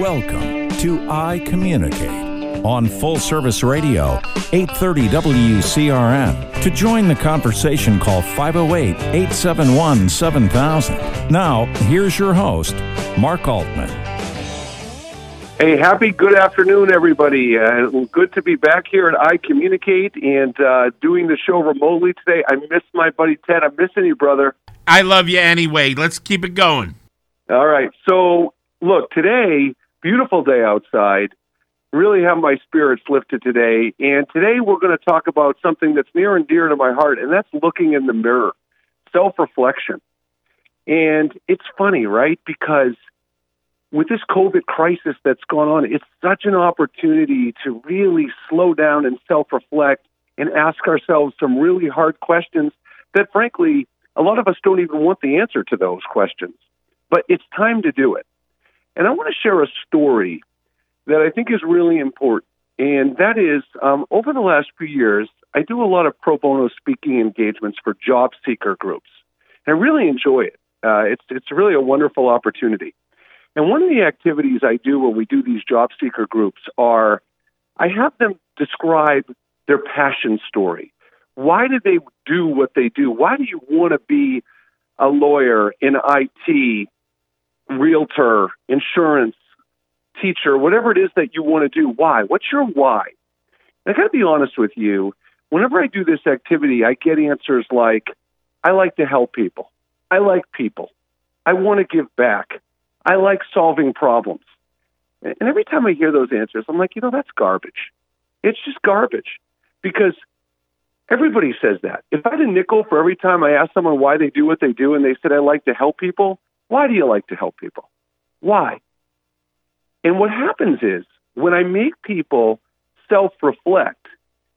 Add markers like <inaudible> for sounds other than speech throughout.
Welcome to I Communicate on Full Service Radio, 830 WCRN. To join the conversation, call 508 871 7000. Now, here's your host, Mark Altman. Hey, happy good afternoon, everybody. Uh, good to be back here at I Communicate and uh, doing the show remotely today. I miss my buddy Ted. I'm missing you, brother. I love you anyway. Let's keep it going. All right. So, look, today, beautiful day outside. Really have my spirits lifted today. And today we're going to talk about something that's near and dear to my heart, and that's looking in the mirror, self reflection. And it's funny, right? Because with this COVID crisis that's gone on, it's such an opportunity to really slow down and self reflect and ask ourselves some really hard questions that, frankly, a lot of us don't even want the answer to those questions. But it's time to do it. And I want to share a story that I think is really important. And that is, um, over the last few years, I do a lot of pro bono speaking engagements for job seeker groups. And I really enjoy it. Uh, it's, it's really a wonderful opportunity. And one of the activities I do when we do these job seeker groups are I have them describe their passion story. Why do they do what they do? Why do you want to be a lawyer in IT, realtor, insurance, teacher, whatever it is that you want to do? Why? What's your why? And I got to be honest with you. Whenever I do this activity, I get answers like, I like to help people. I like people. I want to give back. I like solving problems. And every time I hear those answers, I'm like, you know, that's garbage. It's just garbage because everybody says that. If I had a nickel for every time I ask someone why they do what they do and they said, I like to help people, why do you like to help people? Why? And what happens is when I make people self reflect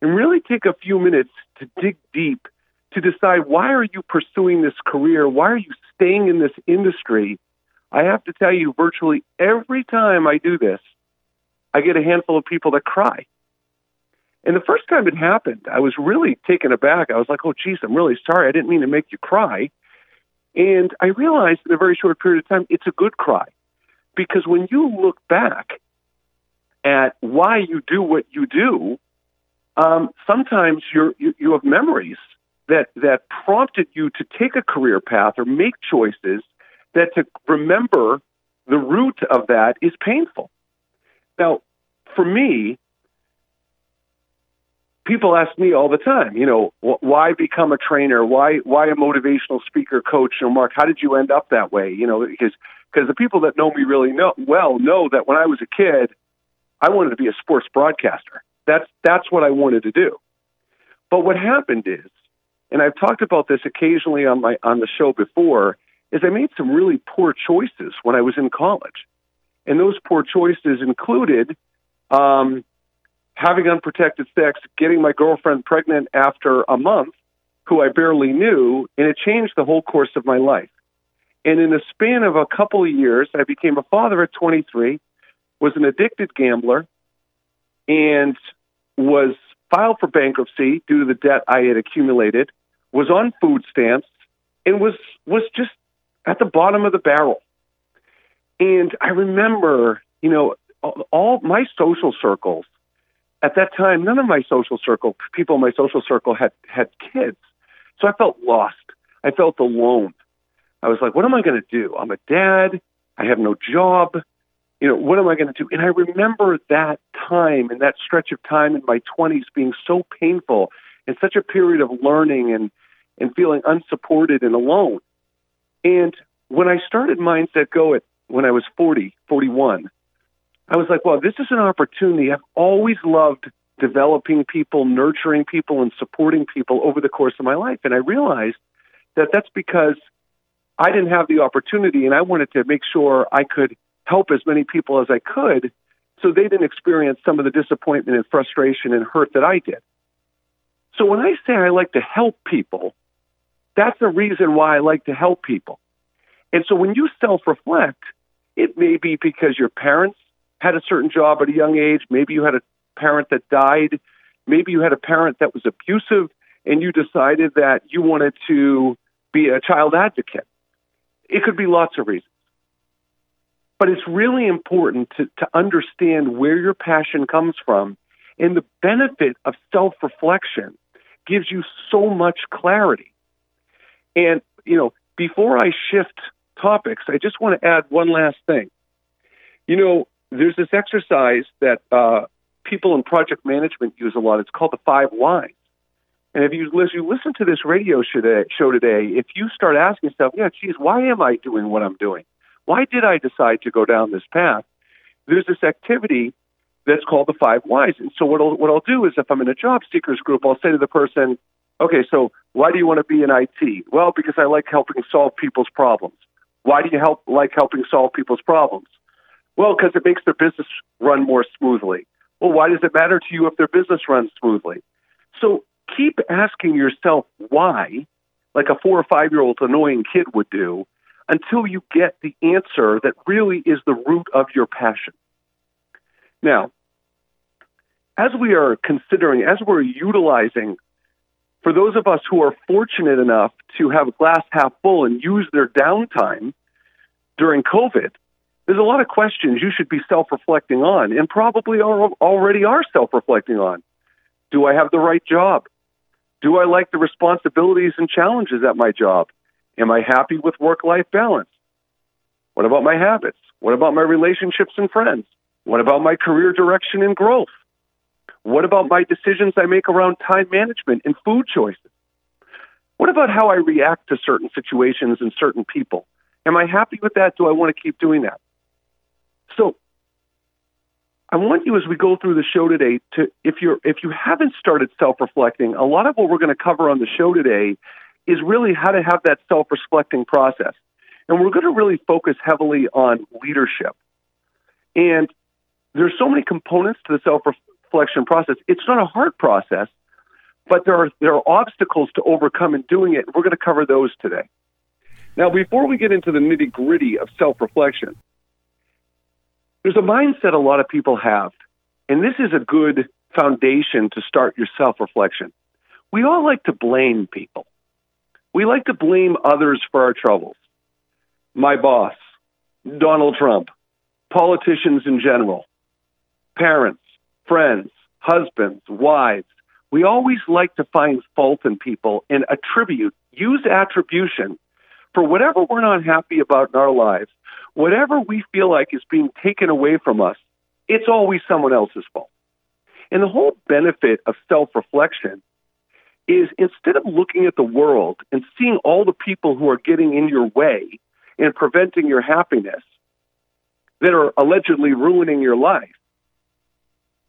and really take a few minutes to dig deep to decide why are you pursuing this career? Why are you staying in this industry? I have to tell you, virtually every time I do this, I get a handful of people that cry. And the first time it happened, I was really taken aback. I was like, oh, geez, I'm really sorry. I didn't mean to make you cry. And I realized in a very short period of time, it's a good cry. Because when you look back at why you do what you do, um, sometimes you're, you, you have memories that, that prompted you to take a career path or make choices that to remember the root of that is painful. Now, for me, people ask me all the time, you know, why become a trainer? Why why a motivational speaker, coach? You know, Mark, how did you end up that way? You know, because because the people that know me really know well know that when I was a kid, I wanted to be a sports broadcaster. That's that's what I wanted to do. But what happened is, and I've talked about this occasionally on my on the show before, is I made some really poor choices when I was in college. And those poor choices included um, having unprotected sex, getting my girlfriend pregnant after a month, who I barely knew, and it changed the whole course of my life. And in a span of a couple of years, I became a father at 23, was an addicted gambler, and was filed for bankruptcy due to the debt I had accumulated, was on food stamps, and was was just at the bottom of the barrel. And I remember, you know, all my social circles at that time, none of my social circle people in my social circle had had kids, so I felt lost. I felt alone. I was like, "What am I going to do? I'm a dad. I have no job. You know, what am I going to do?" And I remember that time and that stretch of time in my 20s being so painful and such a period of learning and and feeling unsupported and alone. And when I started Mindset Go at when I was 40, 41, I was like, well, this is an opportunity. I've always loved developing people, nurturing people, and supporting people over the course of my life. And I realized that that's because I didn't have the opportunity, and I wanted to make sure I could help as many people as I could so they didn't experience some of the disappointment and frustration and hurt that I did. So when I say I like to help people, that's the reason why I like to help people. And so when you self reflect, it may be because your parents had a certain job at a young age. Maybe you had a parent that died. Maybe you had a parent that was abusive and you decided that you wanted to be a child advocate It could be lots of reasons. But it's really important to, to understand where your passion comes from. And the benefit of self reflection gives you so much clarity. And, you know, before I shift topics, I just want to add one last thing. You know, there's this exercise that uh, people in project management use a lot. It's called the five whys. And if you, as you listen to this radio show today, if you start asking yourself, yeah, geez, why am I doing what I'm doing? Why did I decide to go down this path? There's this activity that's called the five whys. And so what I'll, what I'll do is if I'm in a job seekers group, I'll say to the person, okay, so why do you want to be in IT? Well, because I like helping solve people's problems. Why do you help like helping solve people's problems? Well, because it makes their business run more smoothly. Well, why does it matter to you if their business runs smoothly? So keep asking yourself why, like a four or five year old annoying kid would do, until you get the answer that really is the root of your passion. Now, as we are considering, as we're utilizing, for those of us who are fortunate enough to have a glass half full and use their downtime during COVID, there's a lot of questions you should be self reflecting on and probably are, already are self reflecting on. Do I have the right job? Do I like the responsibilities and challenges at my job? Am I happy with work life balance? What about my habits? What about my relationships and friends? What about my career direction and growth? What about my decisions I make around time management and food choices? What about how I react to certain situations and certain people? Am I happy with that? Do I want to keep doing that? So I want you as we go through the show today to if you're if you haven't started self-reflecting, a lot of what we're going to cover on the show today is really how to have that self-reflecting process. And we're going to really focus heavily on leadership. And there's so many components to the self-reflection process. It's not a hard process, but there are there are obstacles to overcome in doing it. We're going to cover those today. Now, before we get into the nitty-gritty of self-reflection, there's a mindset a lot of people have, and this is a good foundation to start your self reflection. We all like to blame people. We like to blame others for our troubles. My boss, Donald Trump, politicians in general, parents, friends, husbands, wives. We always like to find fault in people and attribute, use attribution for whatever we're not happy about in our lives whatever we feel like is being taken away from us, it's always someone else's fault. And the whole benefit of self reflection is instead of looking at the world and seeing all the people who are getting in your way and preventing your happiness that are allegedly ruining your life.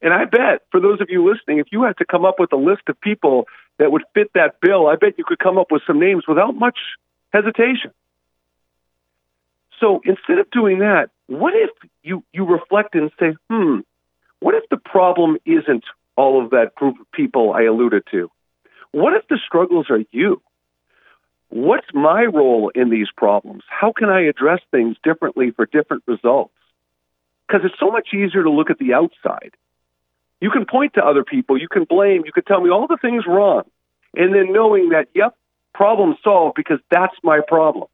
And I bet for those of you listening, if you had to come up with a list of people that would fit that bill, I bet you could come up with some names without much hesitation. So instead of doing that, what if you, you reflect and say, hmm, what if the problem isn't all of that group of people I alluded to? What if the struggles are you? What's my role in these problems? How can I address things differently for different results? Because it's so much easier to look at the outside. You can point to other people, you can blame, you can tell me all the things wrong, and then knowing that, yep, problem solved because that's my problem.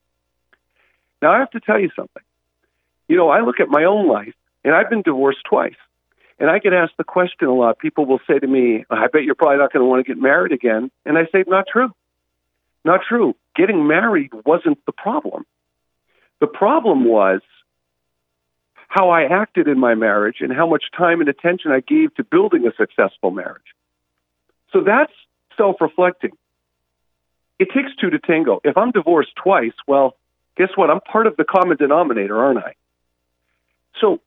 Now, I have to tell you something. You know, I look at my own life, and I've been divorced twice. And I get asked the question a lot. People will say to me, I bet you're probably not going to want to get married again. And I say, not true. Not true. Getting married wasn't the problem. The problem was how I acted in my marriage and how much time and attention I gave to building a successful marriage. So that's self reflecting. It takes two to tango. If I'm divorced twice, well, guess what? I'm part of the common denominator, aren't I? So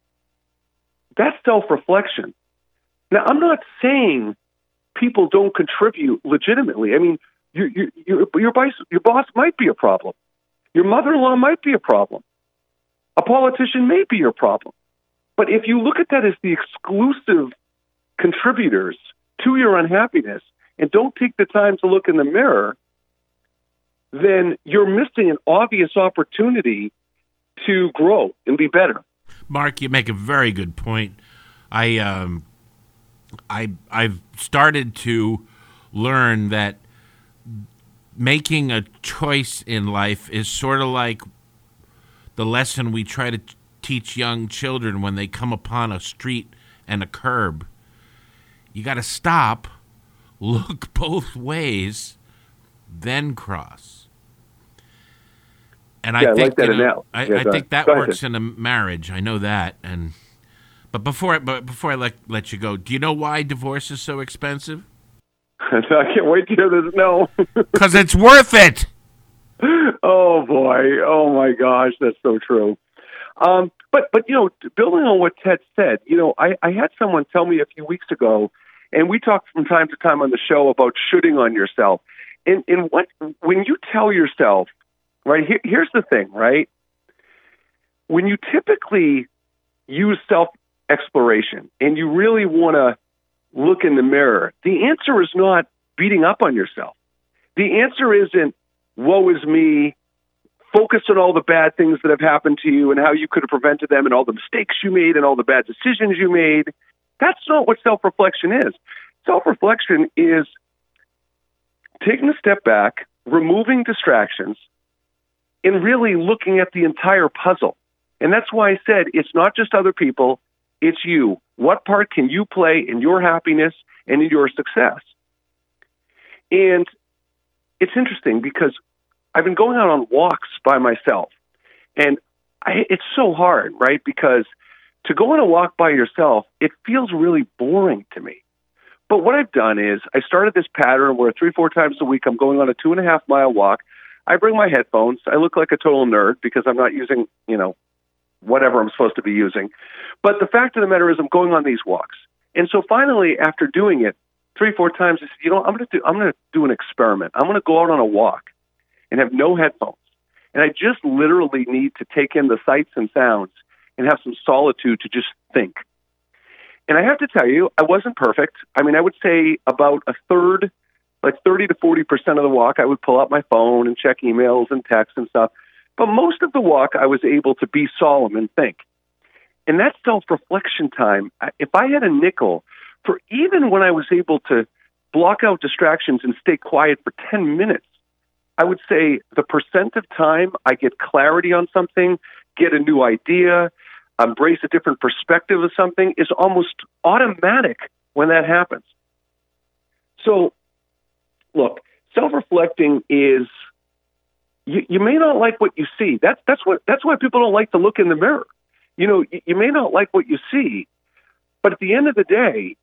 that's self reflection. Now, I'm not saying people don't contribute legitimately. I mean, your, your, your, your, boss, your boss might be a problem. Your mother in law might be a problem. A politician may be your problem. But if you look at that as the exclusive contributors to your unhappiness and don't take the time to look in the mirror, then you're missing an obvious opportunity to grow and be better. Mark, you make a very good point. I um, I I've started to learn that making a choice in life is sort of like the lesson we try to teach young children when they come upon a street and a curb. You got to stop, <laughs> look both ways, then cross. And Yeah, I I think like that you know. I, Yeah, I think that Go ahead. works in a marriage. I know that. And but before I, but before I let let you go, do you know why divorce is so expensive? <laughs> I can't wait to hear this. No. <laughs> Because it's worth it. oh boy. Oh my gosh, that's so true. Um, but but you know, building on what Ted said, you know, I, I had someone tell me a few weeks ago, and we talked from time to time on the show about shooting on yourself. And and what when you tell yourself, right? Here, here's the thing, right? When you typically use self exploration and you really want to look in the mirror, the answer is not beating up on yourself. The answer isn't woe is me, focus on all the bad things that have happened to you and how you could have prevented them and all the mistakes you made and all the bad decisions you made. That's not what self reflection is. Self reflection is taking a step back, removing distractions, and really looking at the entire puzzle. And that's why I said it's not just other people, it's you. What part can you play in your happiness and in your success? And it's interesting because I've been going out on walks by myself, and I, it's so hard, right? Because to go on a walk by yourself, it feels really boring to me. But what I've done is I started this pattern where three, four times a week I'm going on a two and a half mile walk. I bring my headphones. I look like a total nerd because I'm not using, you know, whatever I'm supposed to be using. But the fact of the matter is, I'm going on these walks. And so finally, after doing it three, four times, I said, you know, I'm going to do, I'm going to do an experiment. I'm going to go out on a walk and have no headphones. And I just literally need to take in the sights and sounds and have some solitude to just think. And I have to tell you, I wasn't perfect. I mean, I would say about a third, like 30 to 40% of the walk, I would pull out my phone and check emails and texts and stuff. But most of the walk, I was able to be solemn and think. And that self reflection time, if I had a nickel for even when I was able to block out distractions and stay quiet for 10 minutes, I would say the percent of time I get clarity on something, get a new idea, embrace a different perspective of something is almost automatic when that happens. So, look, self-reflecting is you, you may not like what you see. That's that's what that's why people don't like to look in the mirror. You know, you, you may not like what you see, but at the end of the day,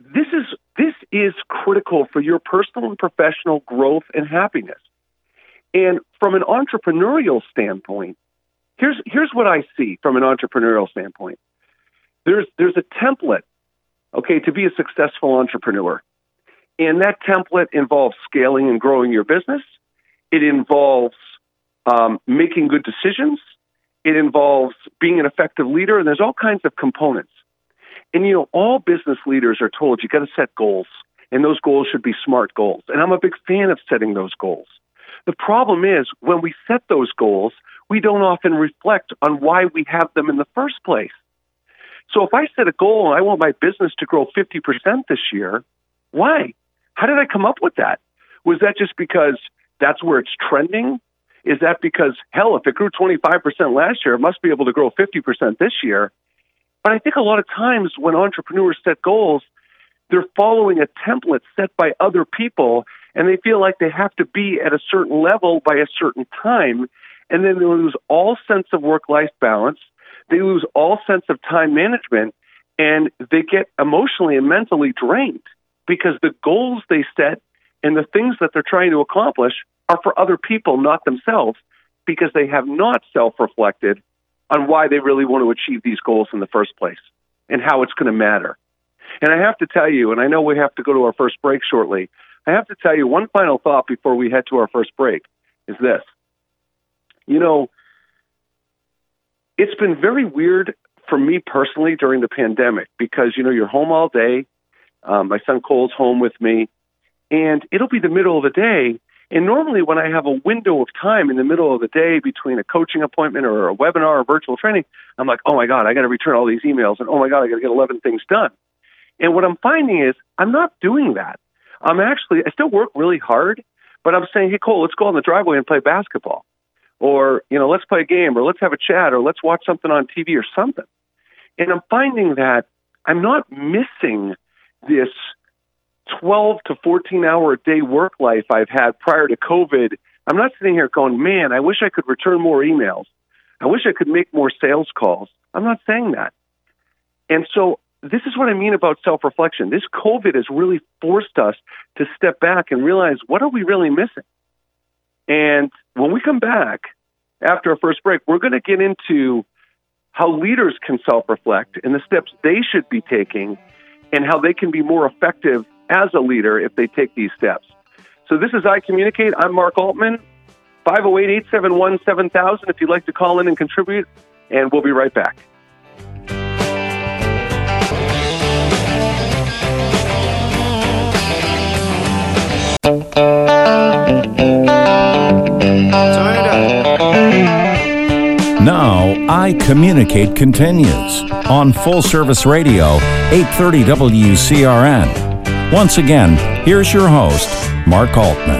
this is this is critical for your personal and professional growth and happiness. And from an entrepreneurial standpoint, here's here's what I see from an entrepreneurial standpoint. There's there's a template, okay, to be a successful entrepreneur. And that template involves scaling and growing your business. It involves um, making good decisions. It involves being an effective leader, and there's all kinds of components. And you know, all business leaders are told you got to set goals, and those goals should be smart goals. And I'm a big fan of setting those goals. The problem is when we set those goals, we don't often reflect on why we have them in the first place. So if I set a goal and I want my business to grow 50% this year, why? How did I come up with that? Was that just because that's where it's trending? Is that because, hell, if it grew 25% last year, it must be able to grow 50% this year? But I think a lot of times when entrepreneurs set goals, they're following a template set by other people and they feel like they have to be at a certain level by a certain time. And then they lose all sense of work life balance. They lose all sense of time management and they get emotionally and mentally drained because the goals they set and the things that they're trying to accomplish are for other people, not themselves, because they have not self reflected on why they really want to achieve these goals in the first place and how it's going to matter. And I have to tell you, and I know we have to go to our first break shortly, I have to tell you one final thought before we head to our first break is this. You know, it's been very weird for me personally during the pandemic because, you know, you're home all day. Um, my son Cole's home with me, and it'll be the middle of the day. And normally, when I have a window of time in the middle of the day between a coaching appointment or a webinar or virtual training, I'm like, oh my God, I got to return all these emails. And oh my God, I got to get 11 things done. And what I'm finding is I'm not doing that. I'm actually, I still work really hard, but I'm saying, hey, Cole, let's go on the driveway and play basketball. or you know, let's play a game, or let's have a chat, or let's watch something on TV or something. And I'm finding that I'm not missing this 12 to 14 hour a day work life I've had prior to COVID. I'm not sitting here going, man, I wish I could return more emails. I wish I could make more sales calls. I'm not saying that. And so this is what I mean about self reflection. This COVID has really forced us to step back and realize what are we really missing? And when we come back after our first break, we're going to get into how leaders can self reflect and the steps they should be taking and how they can be more effective as a leader if they take these steps. So this is I Communicate. I'm Mark Altman. 508 871 7000 if you'd like to call in and contribute, and we'll be right back. Now, I Communicate continues on Full Service Radio, 830 WCRN. Once again, here's your host, Mark Altman.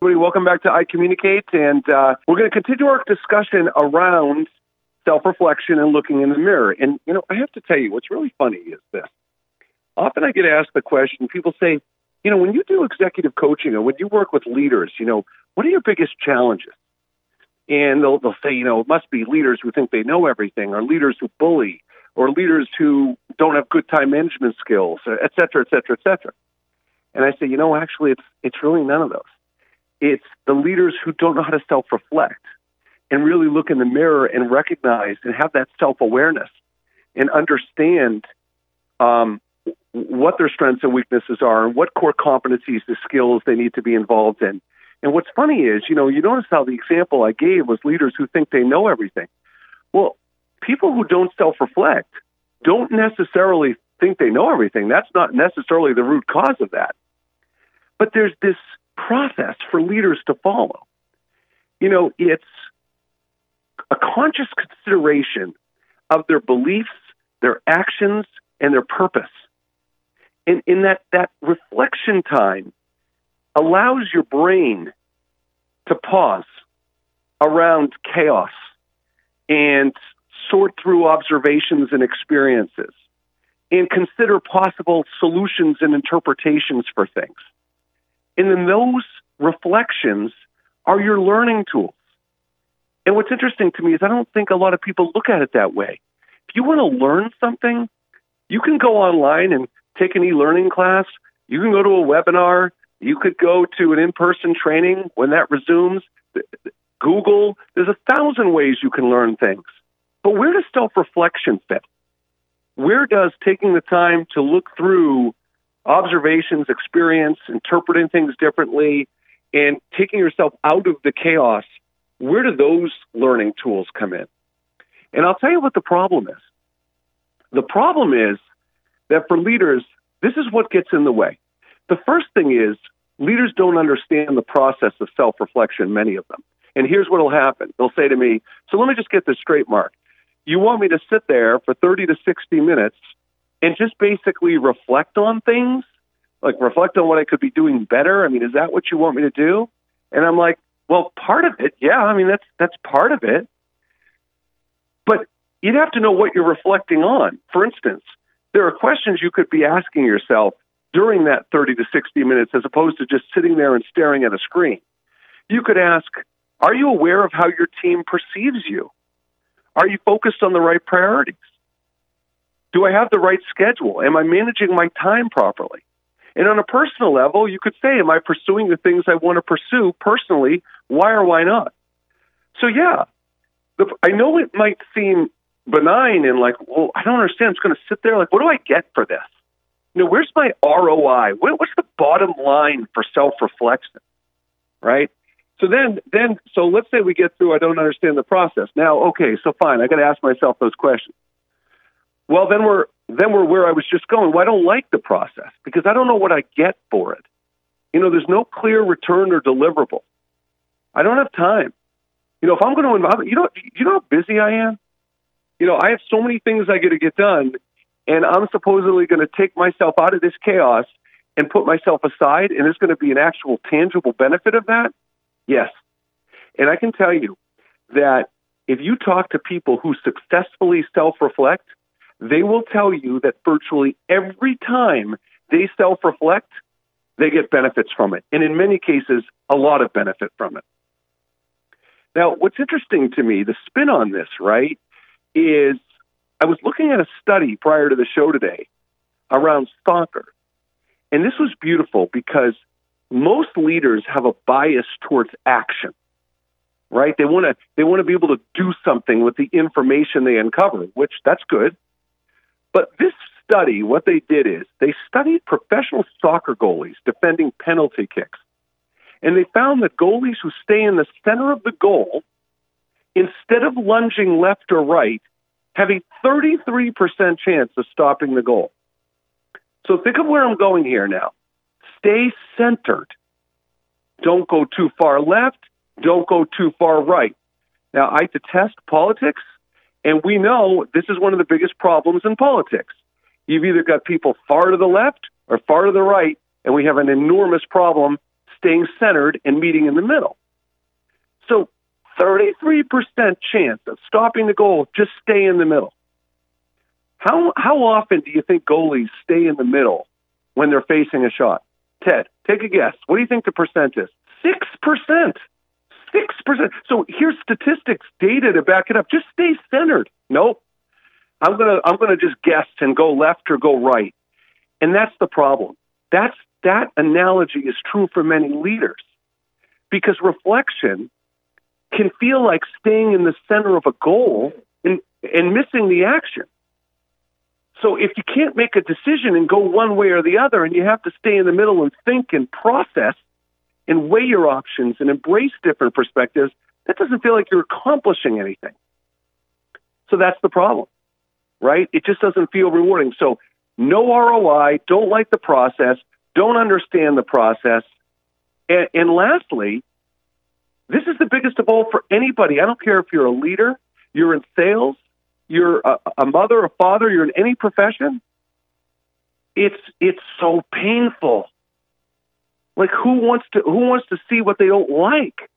Welcome back to I Communicate, and uh, we're going to continue our discussion around self-reflection and looking in the mirror. And you know, I have to tell you, what's really funny is this. Often I get asked the question. People say, you know, when you do executive coaching or when you work with leaders, you know, what are your biggest challenges? And they'll, they'll say, you know, it must be leaders who think they know everything, or leaders who bully, or leaders who don't have good time management skills, et cetera, et cetera, et cetera. And I say, you know, actually, it's it's really none of those. It's the leaders who don't know how to self-reflect and really look in the mirror and recognize and have that self-awareness and understand um, what their strengths and weaknesses are and what core competencies, the skills they need to be involved in. And what's funny is, you know, you notice how the example I gave was leaders who think they know everything. Well, people who don't self reflect don't necessarily think they know everything. That's not necessarily the root cause of that. But there's this process for leaders to follow. You know, it's a conscious consideration of their beliefs, their actions, and their purpose in, in that, that reflection time allows your brain to pause around chaos and sort through observations and experiences and consider possible solutions and interpretations for things. And then those reflections are your learning tools. And what's interesting to me is I don't think a lot of people look at it that way. If you want to learn something, you can go online and take an e-learning class. You can go to a webinar. You could go to an in-person training when that resumes. Google. There's a thousand ways you can learn things. But where does self-reflection fit? Where does taking the time to look through observations, experience, interpreting things differently, and taking yourself out of the chaos, where do those learning tools come in? And I'll tell you what the problem is. The problem is that for leaders, this is what gets in the way. The first thing is leaders don't understand the process of self reflection, many of them. And here's what will happen they'll say to me, So let me just get this straight, Mark. You want me to sit there for 30 to 60 minutes and just basically reflect on things? Like reflect on what I could be doing better? I mean, is that what you want me to do? And I'm like, well, part of it, yeah. I mean, that's that's part of it. But you'd have to know what you're reflecting on. For instance, there are questions you could be asking yourself during that 30 to 60 minutes as opposed to just sitting there and staring at a screen. You could ask, Are you aware of how your team perceives you? Are you focused on the right priorities? Do I have the right schedule? Am I managing my time properly? And on a personal level, you could say, Am I pursuing the things I want to pursue personally? Why or why not? So, yeah, the, I know it might seem benign and like, well, I don't understand. Just going to sit there. Like, what do I get for this? You know, where's my ROI? What's the bottom line for self reflection? Right. So then, then, so let's say we get through. I don't understand the process. Now, okay, so fine. I got to ask myself those questions. Well, then we're then we're where I was just going. Well, I don't like the process because I don't know what I get for it. You know, there's no clear return or deliverable. I don't have time. You know, if I'm going to involve, you know, you know how busy I am you know, I have so many things I got to get done, and I'm supposedly going to take myself out of this chaos and put myself aside and there's going to be an actual tangible benefit of that? Yes. And I can tell you that if you talk to people who successfully self reflect, they will tell you that virtually every time they self reflect, they get benefits from it. And in many cases, a lot of benefit from it. Now, what's interesting to me, the spin on this, right, is I was looking at a study prior to the show today around soccer. And this was beautiful because most leaders have a bias towards action. Right? They want to they want to be able to do something with the information they uncover, which that's good. But this study, what they did is they studied professional soccer goalies defending penalty kicks. And they found that goalies who stay in the center of the goal, instead of lunging left or right, have a 33% chance of stopping the goal. So think of where I'm going here now. Stay centered. Don't go too far left. Don't go too far right. Now, I detest politics, and we know this is one of the biggest problems in politics. You've either got people far to the left or far to the right, and we have an enormous problem staying centered and meeting in the middle. So, 33% chance of stopping the goal, just stay in the middle. How how often do you think goalies stay in the middle when they're facing a shot? Ted, take a guess. What do you think the percent is? Six percent. Six percent. So here's statistics, data to back it up. Just stay centered. Nope. I'm gonna I'm gonna just guess and go left or go right. And that's the problem. That's that analogy is true for many leaders. Because reflection can feel like staying in the center of a goal and, and missing the action. So if you can't make a decision and go one way or the other, and you have to stay in the middle and think and process and weigh your options and embrace different perspectives, that doesn't feel like you're accomplishing anything. So that's the problem, right? It just doesn't feel rewarding. So no ROI, don't like the process, don't understand the process. And, and lastly, this is the biggest of all for anybody. I don't care if you're a leader, you're in sales, you're a, a mother, a father, you're in any profession, it's it's so painful. Like who wants to who wants to see what they don't like?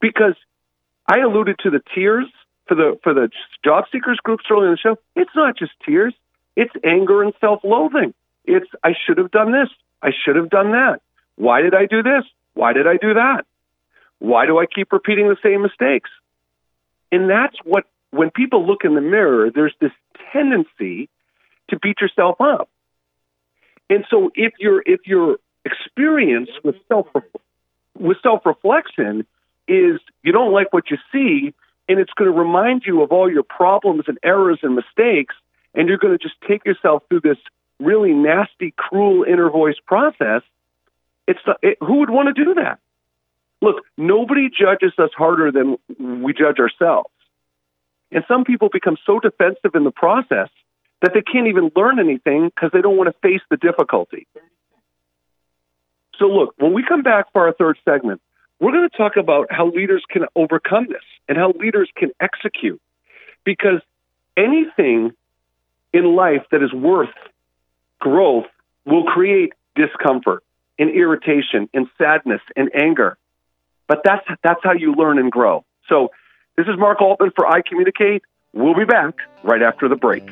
Because I alluded to the tears for the for the job seekers groups earlier in the show. It's not just tears; it's anger and self-loathing. It's I should have done this. I should have done that. Why did I do this? Why did I do that? Why do I keep repeating the same mistakes? And that's what when people look in the mirror, there's this tendency to beat yourself up. And so if your if your experience with self with self reflection is you don't like what you see and it's going to remind you of all your problems and errors and mistakes and you're going to just take yourself through this really nasty cruel inner voice process it's it, who would want to do that look nobody judges us harder than we judge ourselves and some people become so defensive in the process that they can't even learn anything because they don't want to face the difficulty. So, look, when we come back for our third segment, we're going to talk about how leaders can overcome this and how leaders can execute. Because anything in life that is worth growth will create discomfort and irritation and sadness and anger. But that's, that's how you learn and grow. So, this is Mark Altman for I Communicate. We'll be back right after the break.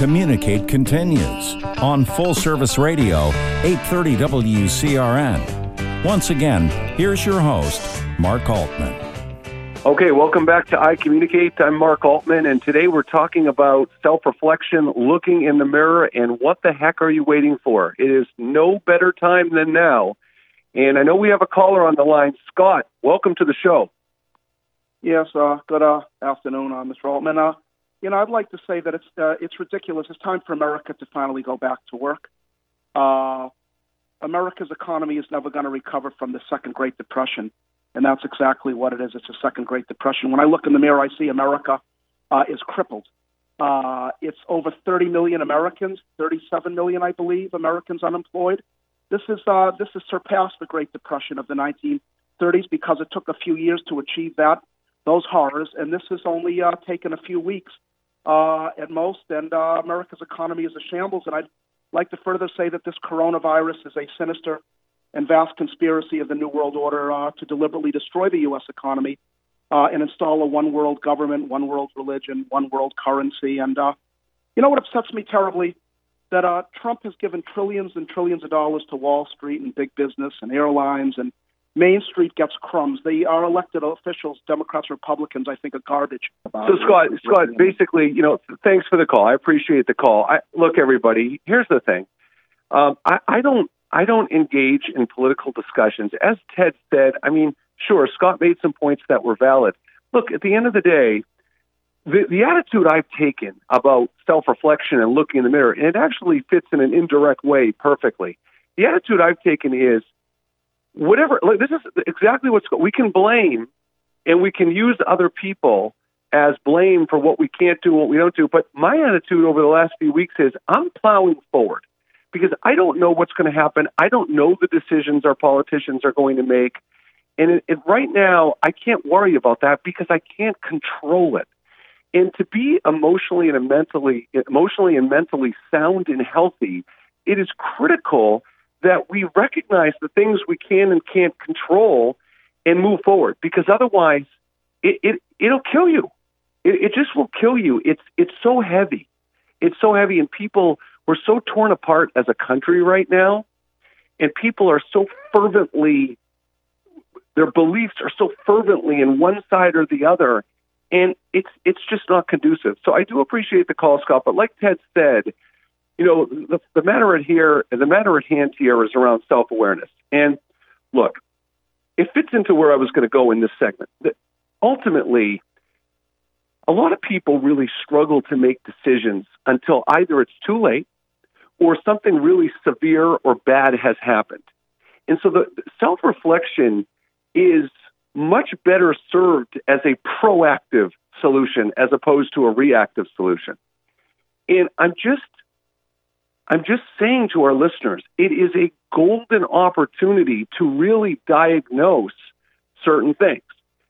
Communicate continues on Full Service Radio, 830 WCRN. Once again, here's your host, Mark Altman. Okay, welcome back to I Communicate. I'm Mark Altman, and today we're talking about self reflection, looking in the mirror, and what the heck are you waiting for? It is no better time than now. And I know we have a caller on the line. Scott, welcome to the show. Yes, uh, good uh, afternoon, uh, Mr. Altman. Uh, you know, I'd like to say that it's uh, it's ridiculous. It's time for America to finally go back to work. Uh, America's economy is never going to recover from the second Great Depression, and that's exactly what it is. It's a second Great Depression. When I look in the mirror, I see America uh, is crippled. Uh, it's over 30 million Americans, 37 million, I believe, Americans unemployed. This is uh, this has surpassed the Great Depression of the 1930s because it took a few years to achieve that those horrors, and this has only uh, taken a few weeks uh, at most. And uh, America's economy is a shambles. And I'd like to further say that this coronavirus is a sinister and vast conspiracy of the New World Order uh, to deliberately destroy the U.S. economy uh, and install a one world government, one world religion, one world currency. And uh, you know what upsets me terribly? That uh, Trump has given trillions and trillions of dollars to Wall Street and big business and airlines, and Main Street gets crumbs. They are elected officials, Democrats, Republicans, I think, are garbage. So, Scott, Scott, basically, you know, thanks for the call. I appreciate the call. I, look, everybody, here's the thing. Um, I, I don't, I don't engage in political discussions. As Ted said, I mean, sure, Scott made some points that were valid. Look, at the end of the day, the, the attitude I've taken about self reflection and looking in the mirror, and it actually fits in an indirect way perfectly. The attitude I've taken is whatever, like, this is exactly what's we can blame and we can use other people as blame for what we can't do what we don't do. But my attitude over the last few weeks is I'm plowing forward because I don't know what's going to happen. I don't know the decisions our politicians are going to make. And it, it, right now, I can't worry about that because I can't control it. And to be emotionally and mentally, emotionally and mentally sound and healthy, it is critical that we recognize the things we can and can't control and move forward because otherwise it, it it'll kill you. It, it just will kill you. It's it's so heavy. It's so heavy and people we're so torn apart as a country right now and people are so fervently their beliefs are so fervently in one side or the other and it's it's just not conducive. So I do appreciate the call, Scott, but like Ted said, you know, the, the matter at here, the matter at hand here is around self awareness. And look, it fits into where I was going to go in this segment. That ultimately, a lot of people really struggle to make decisions until either it's too late or something really severe or bad has happened. And so the self reflection is much better served as a proactive solution as opposed to a reactive solution. And I'm just I'm just saying to our listeners, it is a golden opportunity to really diagnose certain things.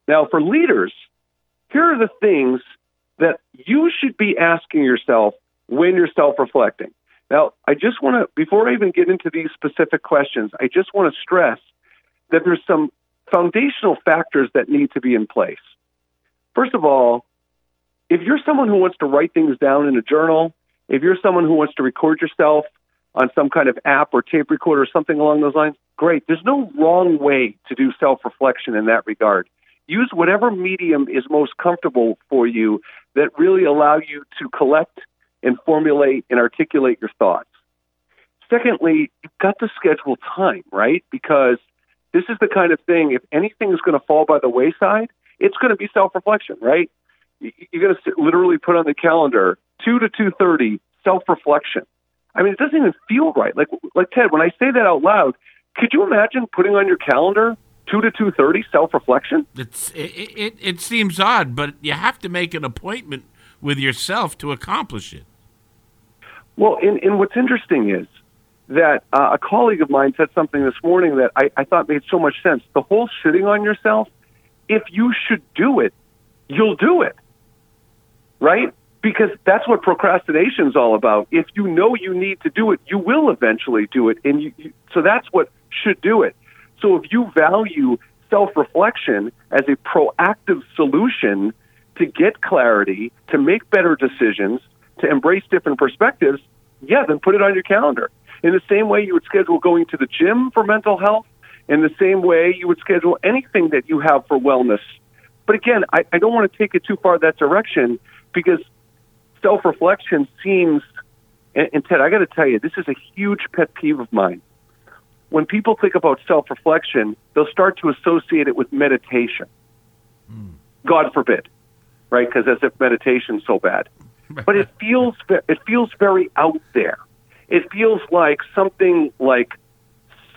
Now, for leaders, here are the things that you should be asking yourself when you're self reflecting. Now, I just want to, before I even get into these specific questions, I just want to stress that there's some foundational factors that need to be in place. First of all, if you're someone who wants to write things down in a journal, if you're someone who wants to record yourself on some kind of app or tape recorder or something along those lines, great. There's no wrong way to do self reflection in that regard. Use whatever medium is most comfortable for you that really allow you to collect and formulate and articulate your thoughts. Secondly, you've got to schedule time, right? Because this is the kind of thing, if anything is going to fall by the wayside, it's going to be self reflection, right? You're going to literally put on the calendar two to two thirty self reflection. I mean, it doesn't even feel right. Like like Ted, when I say that out loud, could you imagine putting on your calendar two to two thirty self reflection? It's it, it it seems odd, but you have to make an appointment with yourself to accomplish it. Well, and, and what's interesting is that uh, a colleague of mine said something this morning that I, I thought made so much sense. The whole sitting on yourself, if you should do it, you'll do it. Right? Because that's what procrastination is all about. If you know you need to do it, you will eventually do it, and you, you, so that's what should do it. So if you value self-reflection as a proactive solution to get clarity, to make better decisions, to embrace different perspectives, yeah, then put it on your calendar. In the same way you would schedule going to the gym for mental health, in the same way you would schedule anything that you have for wellness. But again, I, I don't want to take it too far that direction because self reflection seems, and, and Ted, I got to tell you, this is a huge pet peeve of mine. When people think about self reflection, they'll start to associate it with meditation. Mm. God forbid. right? Because as if meditation's so bad. <laughs> But it feels it feels very out there. It feels like something like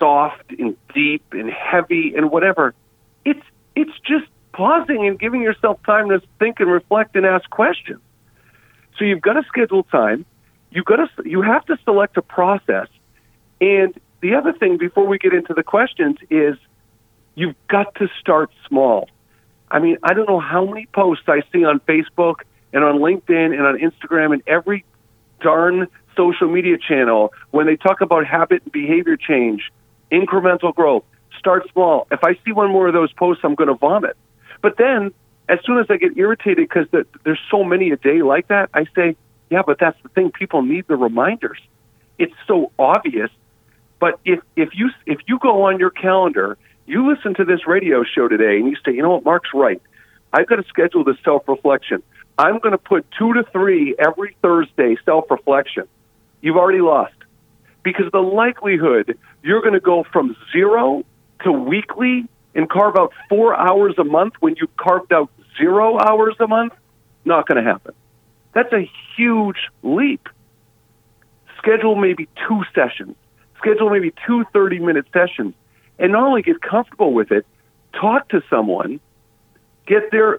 soft and deep and heavy and whatever. It's it's just pausing and giving yourself time to think and reflect and ask questions. So you've got to schedule time. You've got to you have to select a process. And the other thing before we get into the questions is you've got to start small. I mean, I don't know how many posts I see on Facebook and on LinkedIn and on Instagram and every darn social media channel when they talk about habit and behavior change, incremental growth, start small. If I see one more of those posts, I'm going to vomit. But then, as soon as I get irritated because the, there's so many a day like that, I say, yeah, but that's the thing. People need the reminders. It's so obvious. But if if you if you go on your calendar, you listen to this radio show today, and you say, you know what, Mark's right. I've got to schedule this self reflection. I'm going to put two to three every Thursday self reflection. You've already lost because the likelihood you're going to go from zero to weekly and carve out four hours a month when you carved out zero hours a month, not going to happen. That's a huge leap. Schedule maybe two sessions, schedule maybe two 30 minute sessions, and not only get comfortable with it, talk to someone, get their,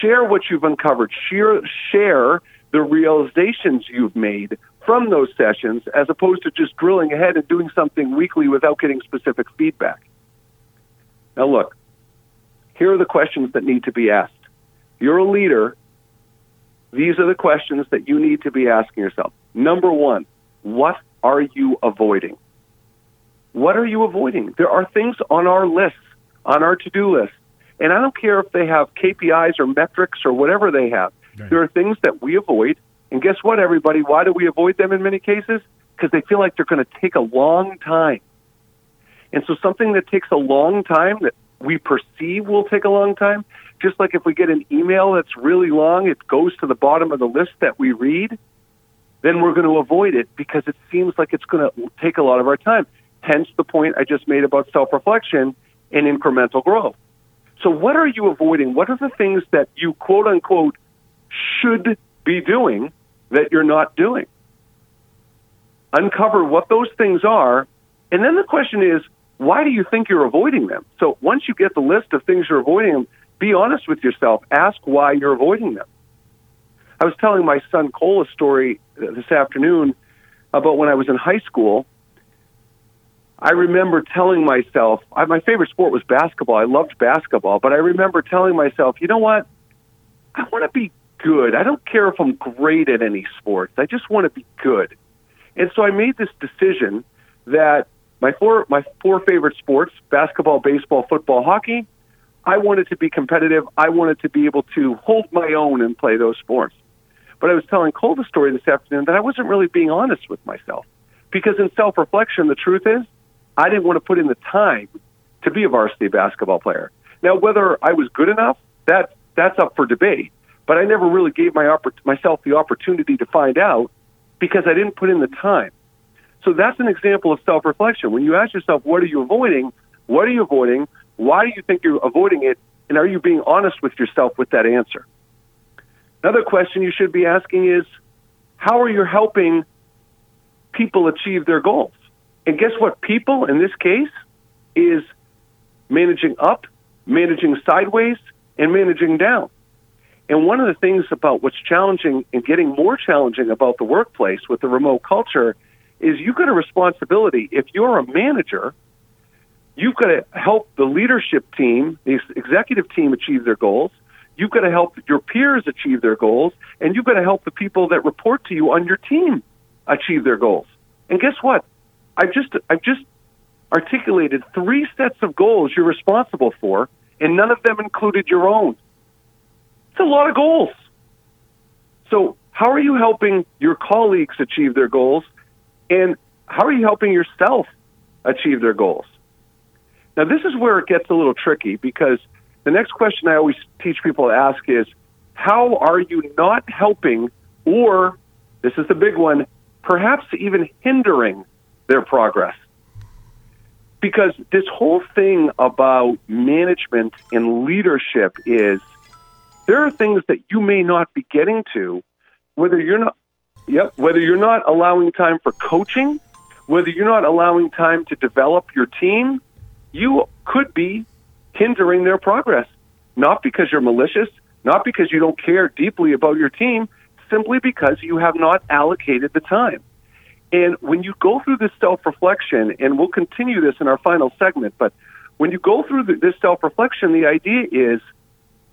share what you've uncovered, share, share the realizations you've made from those sessions as opposed to just drilling ahead and doing something weekly without getting specific feedback. Now, look, here are the questions that need to be asked. You're a leader. These are the questions that you need to be asking yourself. Number one, what are you avoiding? What are you avoiding? There are things on our list, on our to do list. And I don't care if they have KPIs or metrics or whatever they have. Right. There are things that we avoid. And guess what, everybody? Why do we avoid them in many cases? Because they feel like they're going to take a long time. And so something that takes a long time that we perceive will take a long time, just like if we get an email that's really long, it goes to the bottom of the list that we read, then we're going to avoid it because it seems like it's going to take a lot of our time. Hence the point I just made about self reflection and incremental growth. So, what are you avoiding? What are the things that you quote unquote should be doing that you're not doing? Uncover what those things are. And then the question is, why do you think you're avoiding them? So, once you get the list of things you're avoiding, be honest with yourself. Ask why you're avoiding them. I was telling my son Cole a story this afternoon about when I was in high school I remember telling myself, I, my favorite sport was basketball. I loved basketball, but I remember telling myself, you know what? I want to be good. I don't care if I'm great at any sports. I just want to be good. And so I made this decision that my four my four favorite sports, basketball, baseball, football, hockey, I wanted to be competitive. I wanted to be able to hold my own and play those sports. But I was telling Cole the story this afternoon that I wasn't really being honest with myself. Because in self reflection, the truth is, I didn't want to put in the time to be a varsity basketball player. Now, whether I was good enough, that that's up for debate. But I never really gave my oppor- myself the opportunity to find out because I didn't put in the time. So that's an example of self-reflection. When you ask yourself, "What are you avoiding? What are you avoiding? Why do you think you're avoiding it?" And are you being honest with yourself with that answer? Another question you should be asking is, "How are you helping people achieve their goals?" And guess what? People in this case is managing up, managing sideways, and managing down. And one of the things about what's challenging and getting more challenging about the workplace with the remote culture is you've got a responsibility. If you're a manager, you've got to help the leadership team, the executive team achieve their goals. You've got to help your peers achieve their goals, and you've got to help the people that report to you on your team achieve their goals. And guess what? I've just I've just articulated three sets of goals you're responsible for, and none of them included your own. It's a lot of goals. So, how are you helping your colleagues achieve their goals, and how are you helping yourself achieve their goals? Now, this is where it gets a little tricky because the next question I always teach people to ask is, how are you not helping, or this is the big one, perhaps even hindering their progress. Because this whole thing about management and leadership is there are things that you may not be getting to, whether you're not, yep, whether you're not allowing time for coaching, whether you're not allowing time to develop your team, you could be hindering their progress. Not because you're malicious, not because you don't care deeply about your team, simply because you have not allocated the time. And when you go through this self reflection, and we'll continue this in our final segment, but when you go through this self reflection, the idea is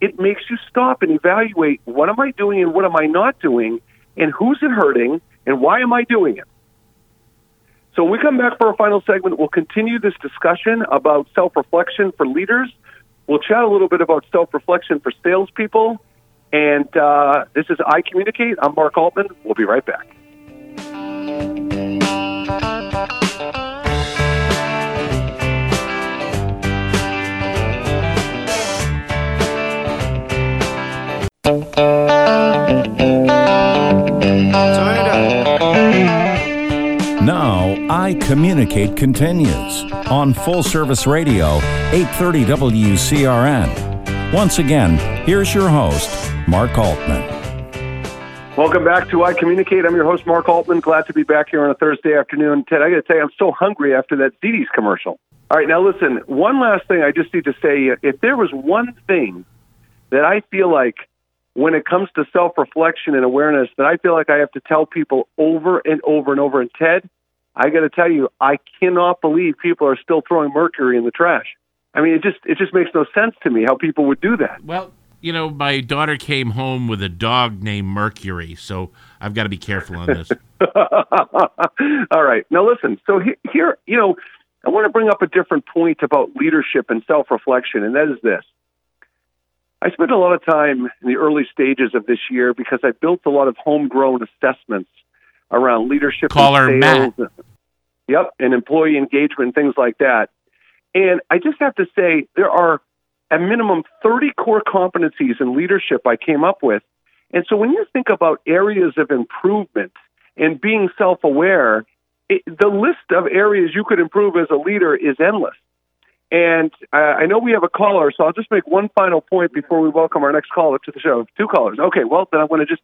it makes you stop and evaluate what am I doing and what am I not doing, and who's it hurting, and why am I doing it? So when we come back for our final segment, we'll continue this discussion about self reflection for leaders. We'll chat a little bit about self reflection for salespeople. And uh, this is I Communicate. I'm Mark Altman. We'll be right back. Communicate continues on Full Service Radio, 830 WCRN. Once again, here's your host, Mark Altman. Welcome back to I Communicate. I'm your host, Mark Altman. Glad to be back here on a Thursday afternoon. Ted, I got to tell you, I'm so hungry after that ZD's commercial. All right, now listen, one last thing I just need to say. If there was one thing that I feel like when it comes to self reflection and awareness that I feel like I have to tell people over and over and over. And Ted, I got to tell you, I cannot believe people are still throwing mercury in the trash. I mean, it just it just makes no sense to me how people would do that. Well, you know, my daughter came home with a dog named Mercury, so I've got to be careful on this. <laughs> All right, now listen. So he, here, you know, I want to bring up a different point about leadership and self reflection, and that is this. I spent a lot of time in the early stages of this year because I built a lot of homegrown assessments around leadership Caller and Matt. sales. Yep, and employee engagement, things like that. And I just have to say, there are a minimum 30 core competencies in leadership I came up with. And so when you think about areas of improvement and being self aware, the list of areas you could improve as a leader is endless. And uh, I know we have a caller, so I'll just make one final point before we welcome our next caller to the show. Two callers. Okay, well, then I'm going to just,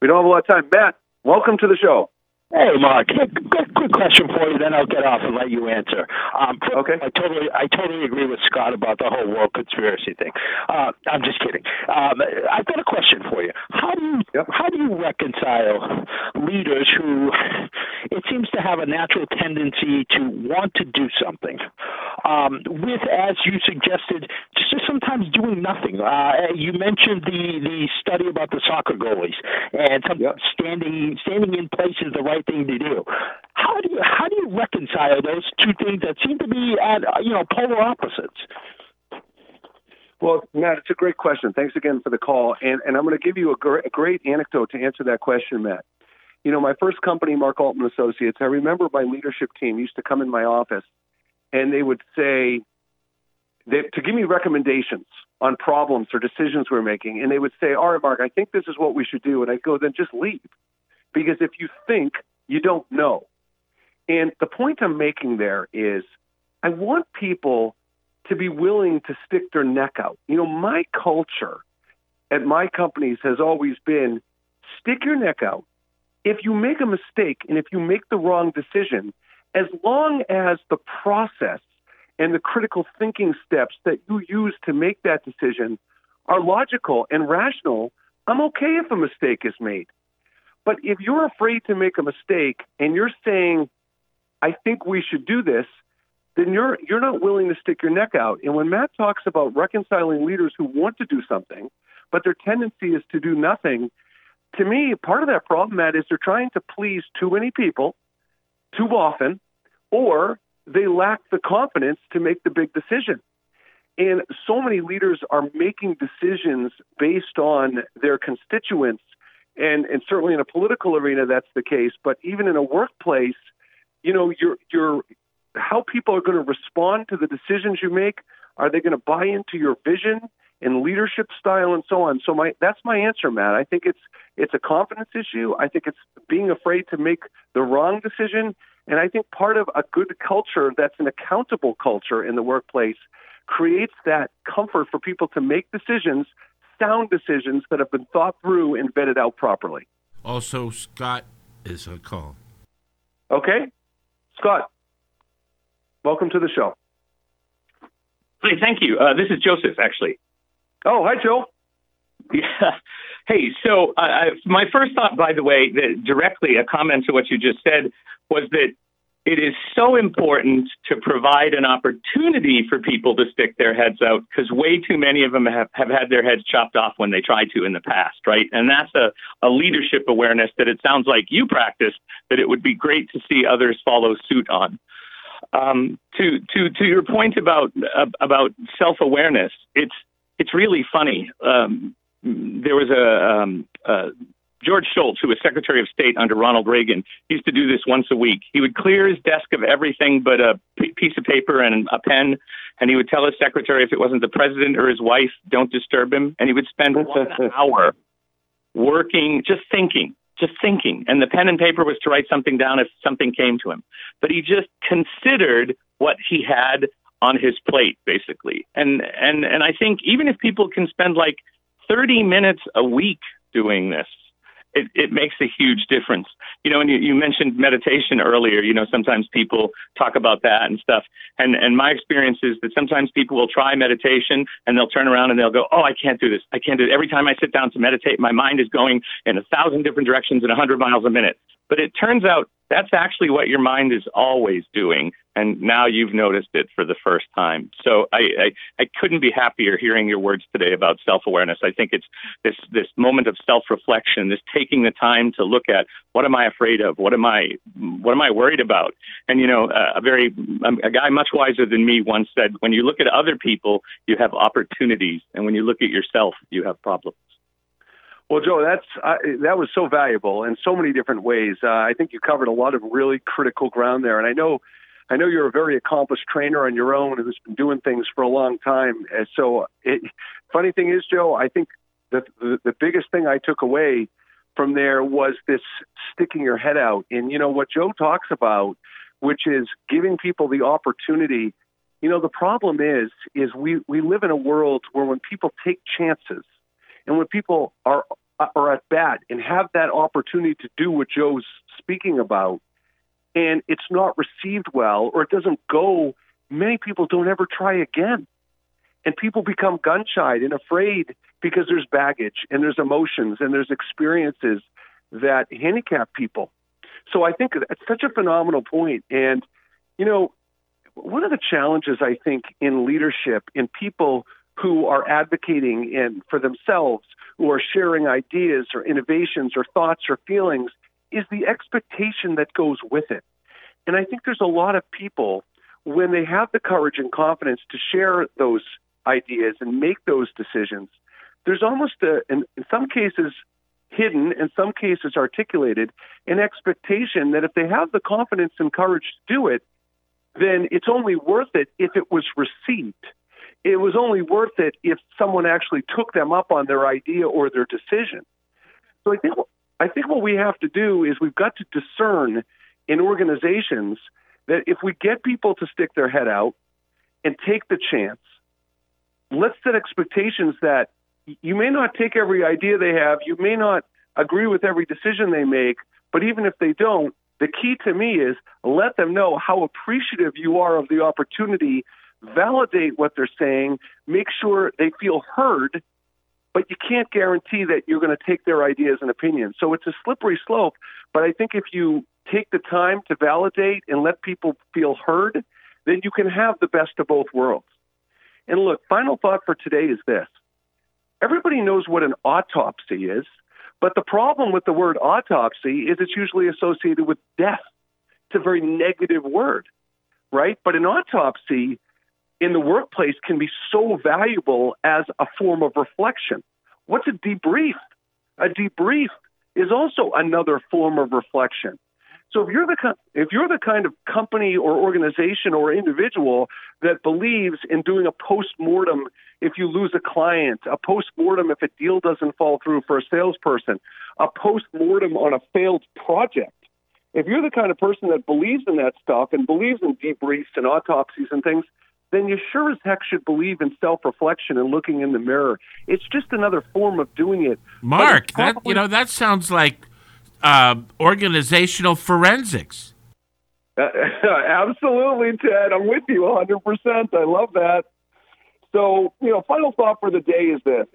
we don't have a lot of time. Matt, welcome to the show. Hey, Mark. Good, good question for you. Then I'll get off and let you answer. Um, Okay. I totally, I totally agree with Scott about the whole world conspiracy thing. Uh, I'm just kidding. Um, I've got a question for you. How do you, Yep. how do you reconcile leaders who it seems to have a natural tendency to want to do something, um, with, as you suggested, just sometimes doing nothing? Uh, you mentioned the the study about the soccer goalies and some Yep. standing standing in place is the right thing to do. How do you how do you reconcile those two things that seem to be at you know polar opposites? Well, Matt, it's a great question. Thanks again for the call. And, and I'm going to give you a, gr- a great anecdote to answer that question, Matt. You know, my first company, Mark Altman Associates, I remember my leadership team used to come in my office and they would say, they, to give me recommendations on problems or decisions we're making. And they would say, All right, Mark, I think this is what we should do. And I go, Then just leave. Because if you think, you don't know. And the point I'm making there is I want people to be willing to stick their neck out. You know, my culture at my companies has always been stick your neck out. If you make a mistake and if you make the wrong decision, as long as the process and the critical thinking steps that you use to make that decision are logical and rational, I'm okay if a mistake is made. But if you're afraid to make a mistake and you're saying, I think we should do this, then you're you're not willing to stick your neck out. And when Matt talks about reconciling leaders who want to do something, but their tendency is to do nothing, to me, part of that problem, Matt, is they're trying to please too many people too often, or they lack the confidence to make the big decision. And so many leaders are making decisions based on their constituents, and, and certainly in a political arena that's the case, but even in a workplace, you know, you're you're how people are going to respond to the decisions you make. Are they going to buy into your vision and leadership style and so on? So my that's my answer, Matt. I think it's it's a confidence issue. I think it's being afraid to make the wrong decision, and I think part of a good culture that's an accountable culture in the workplace creates that comfort for people to make decisions sound decisions that have been thought through and vetted out properly. Also, Scott is a call. Okay, Scott, welcome to the show. Hi, thank you. Uh, this is Joseph, actually. Oh, hi, Joe. Yeah. <laughs> Hey, so uh, my first thought, by the way, that directly a comment to what you just said was that it is so important to provide an opportunity for people to stick their heads out because way too many of them have, have had their heads chopped off when they tried to in the past, right? And that's a, a leadership awareness that it sounds like you practice that it would be great to see others follow suit on. Um, to to to your point about uh, about self awareness, it's it's really funny. Um, there was a, um, uh, George Shultz, who was Secretary of State under Ronald Reagan, used to do this once a week. He would clear his desk of everything but a p- piece of paper and a pen, and he would tell his secretary if it wasn't the president or his wife, don't disturb him. And he would spend one hour working, just thinking, just thinking. And the pen and paper was to write something down if something came to him. But he just considered what he had on his plate, basically. And and and I think even if people can spend like 30 minutes a week doing this, it, it makes a huge difference. You know, and you, you mentioned meditation earlier. You know, sometimes people talk about that and stuff. And and my experience is that sometimes people will try meditation and they'll turn around and they'll go, "Oh, I can't do this. I can't do it." Every time I sit down to meditate, my mind is going in a thousand different directions at 100 miles a minute. But it turns out that's actually what your mind is always doing. And now you've noticed it for the first time. So I, I, I couldn't be happier hearing your words today about self awareness. I think it's this, this moment of self reflection, this taking the time to look at what am I afraid of? What am I, what am I worried about? And, you know, a very, um, a guy much wiser than me once said, when you look at other people, you have opportunities. And when you look at yourself, you have problems. Well, Joe, that's uh, that was so valuable in so many different ways. Uh, I think you covered a lot of really critical ground there, and I know, I know you're a very accomplished trainer on your own who's been doing things for a long time. And so, it, funny thing is, Joe, I think the, the the biggest thing I took away from there was this sticking your head out, and you know what Joe talks about, which is giving people the opportunity. You know, the problem is, is we we live in a world where when people take chances, and when people are Uh, are at bat and have that opportunity to do what Joe's speaking about, and it's not received well or it doesn't go, many people don't ever try again. And people become gun shy and afraid because there's baggage and there's emotions and there's experiences that handicap people. So I think that's such a phenomenal point. And, you know, one of the challenges I think in leadership, in people who are advocating in, for themselves, who are sharing ideas or innovations or thoughts or feelings, is the expectation that goes with it. And I think there's a lot of people, when they have the courage and confidence to share those ideas and make those decisions, there's almost a, in, in some cases, hidden, in some cases articulated, an expectation that if they have the confidence and courage to do it, then it's only worth it if it was received it was only worth it if someone actually took them up on their idea or their decision. So I think I think what we have to do is we've got to discern in organizations that if we get people to stick their head out and take the chance, let's set expectations that you may not take every idea they have, you may not agree with every decision they make, but even if they don't, the key to me is let them know how appreciative you are of the opportunity validate what they're saying, make sure they feel heard, but you can't guarantee that you're going to take their ideas and opinions. So it's a slippery slope. But I think if you take the time to validate and let people feel heard, then you can have the best of both worlds. And look, final thought for today is this everybody knows what an autopsy is, but the problem with the word autopsy is it's usually associated with death. It's a very negative word, right? But an autopsy in the workplace can be so valuable as a form of reflection. What's a debrief? A debrief is also another form of reflection. So if you're the if you're the kind of company or organization or individual that believes in doing a post-mortem if you lose a client, a post-mortem if a deal doesn't fall through for a salesperson, a post-mortem on a failed project, if you're the kind of person that believes in that stuff and believes in debriefs and autopsies and things, then you sure as heck should believe in self reflection and looking in the mirror. It's just another form of doing it. Mark, that you know that sounds like uh, organizational forensics. Uh, <laughs> absolutely, Ted. I'm with you 100%. I love that. So, you know, final thought for the day is this.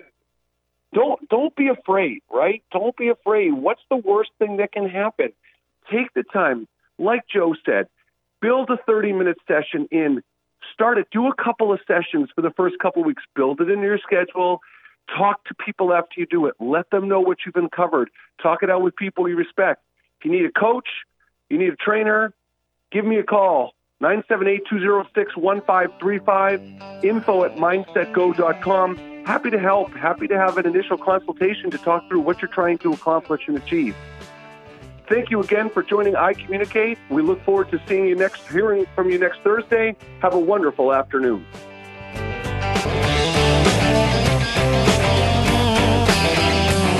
Don't don't be afraid, right? Don't be afraid. What's the worst thing that can happen? Take the time. Like Joe said, build a 30-minute session in. Start it. Do a couple of sessions for the first couple of weeks. Build it into your schedule. Talk to people after you do it. Let them know what you've uncovered. Talk it out with people you respect. If you need a coach, you need a trainer, give me a call. 978-206-1535, info at mindsetgo.com. Happy to help. Happy to have an initial consultation to talk through what you're trying to accomplish and achieve. Thank you again for joining I Communicate. We look forward to seeing you next, hearing from you next Thursday. Have a wonderful afternoon.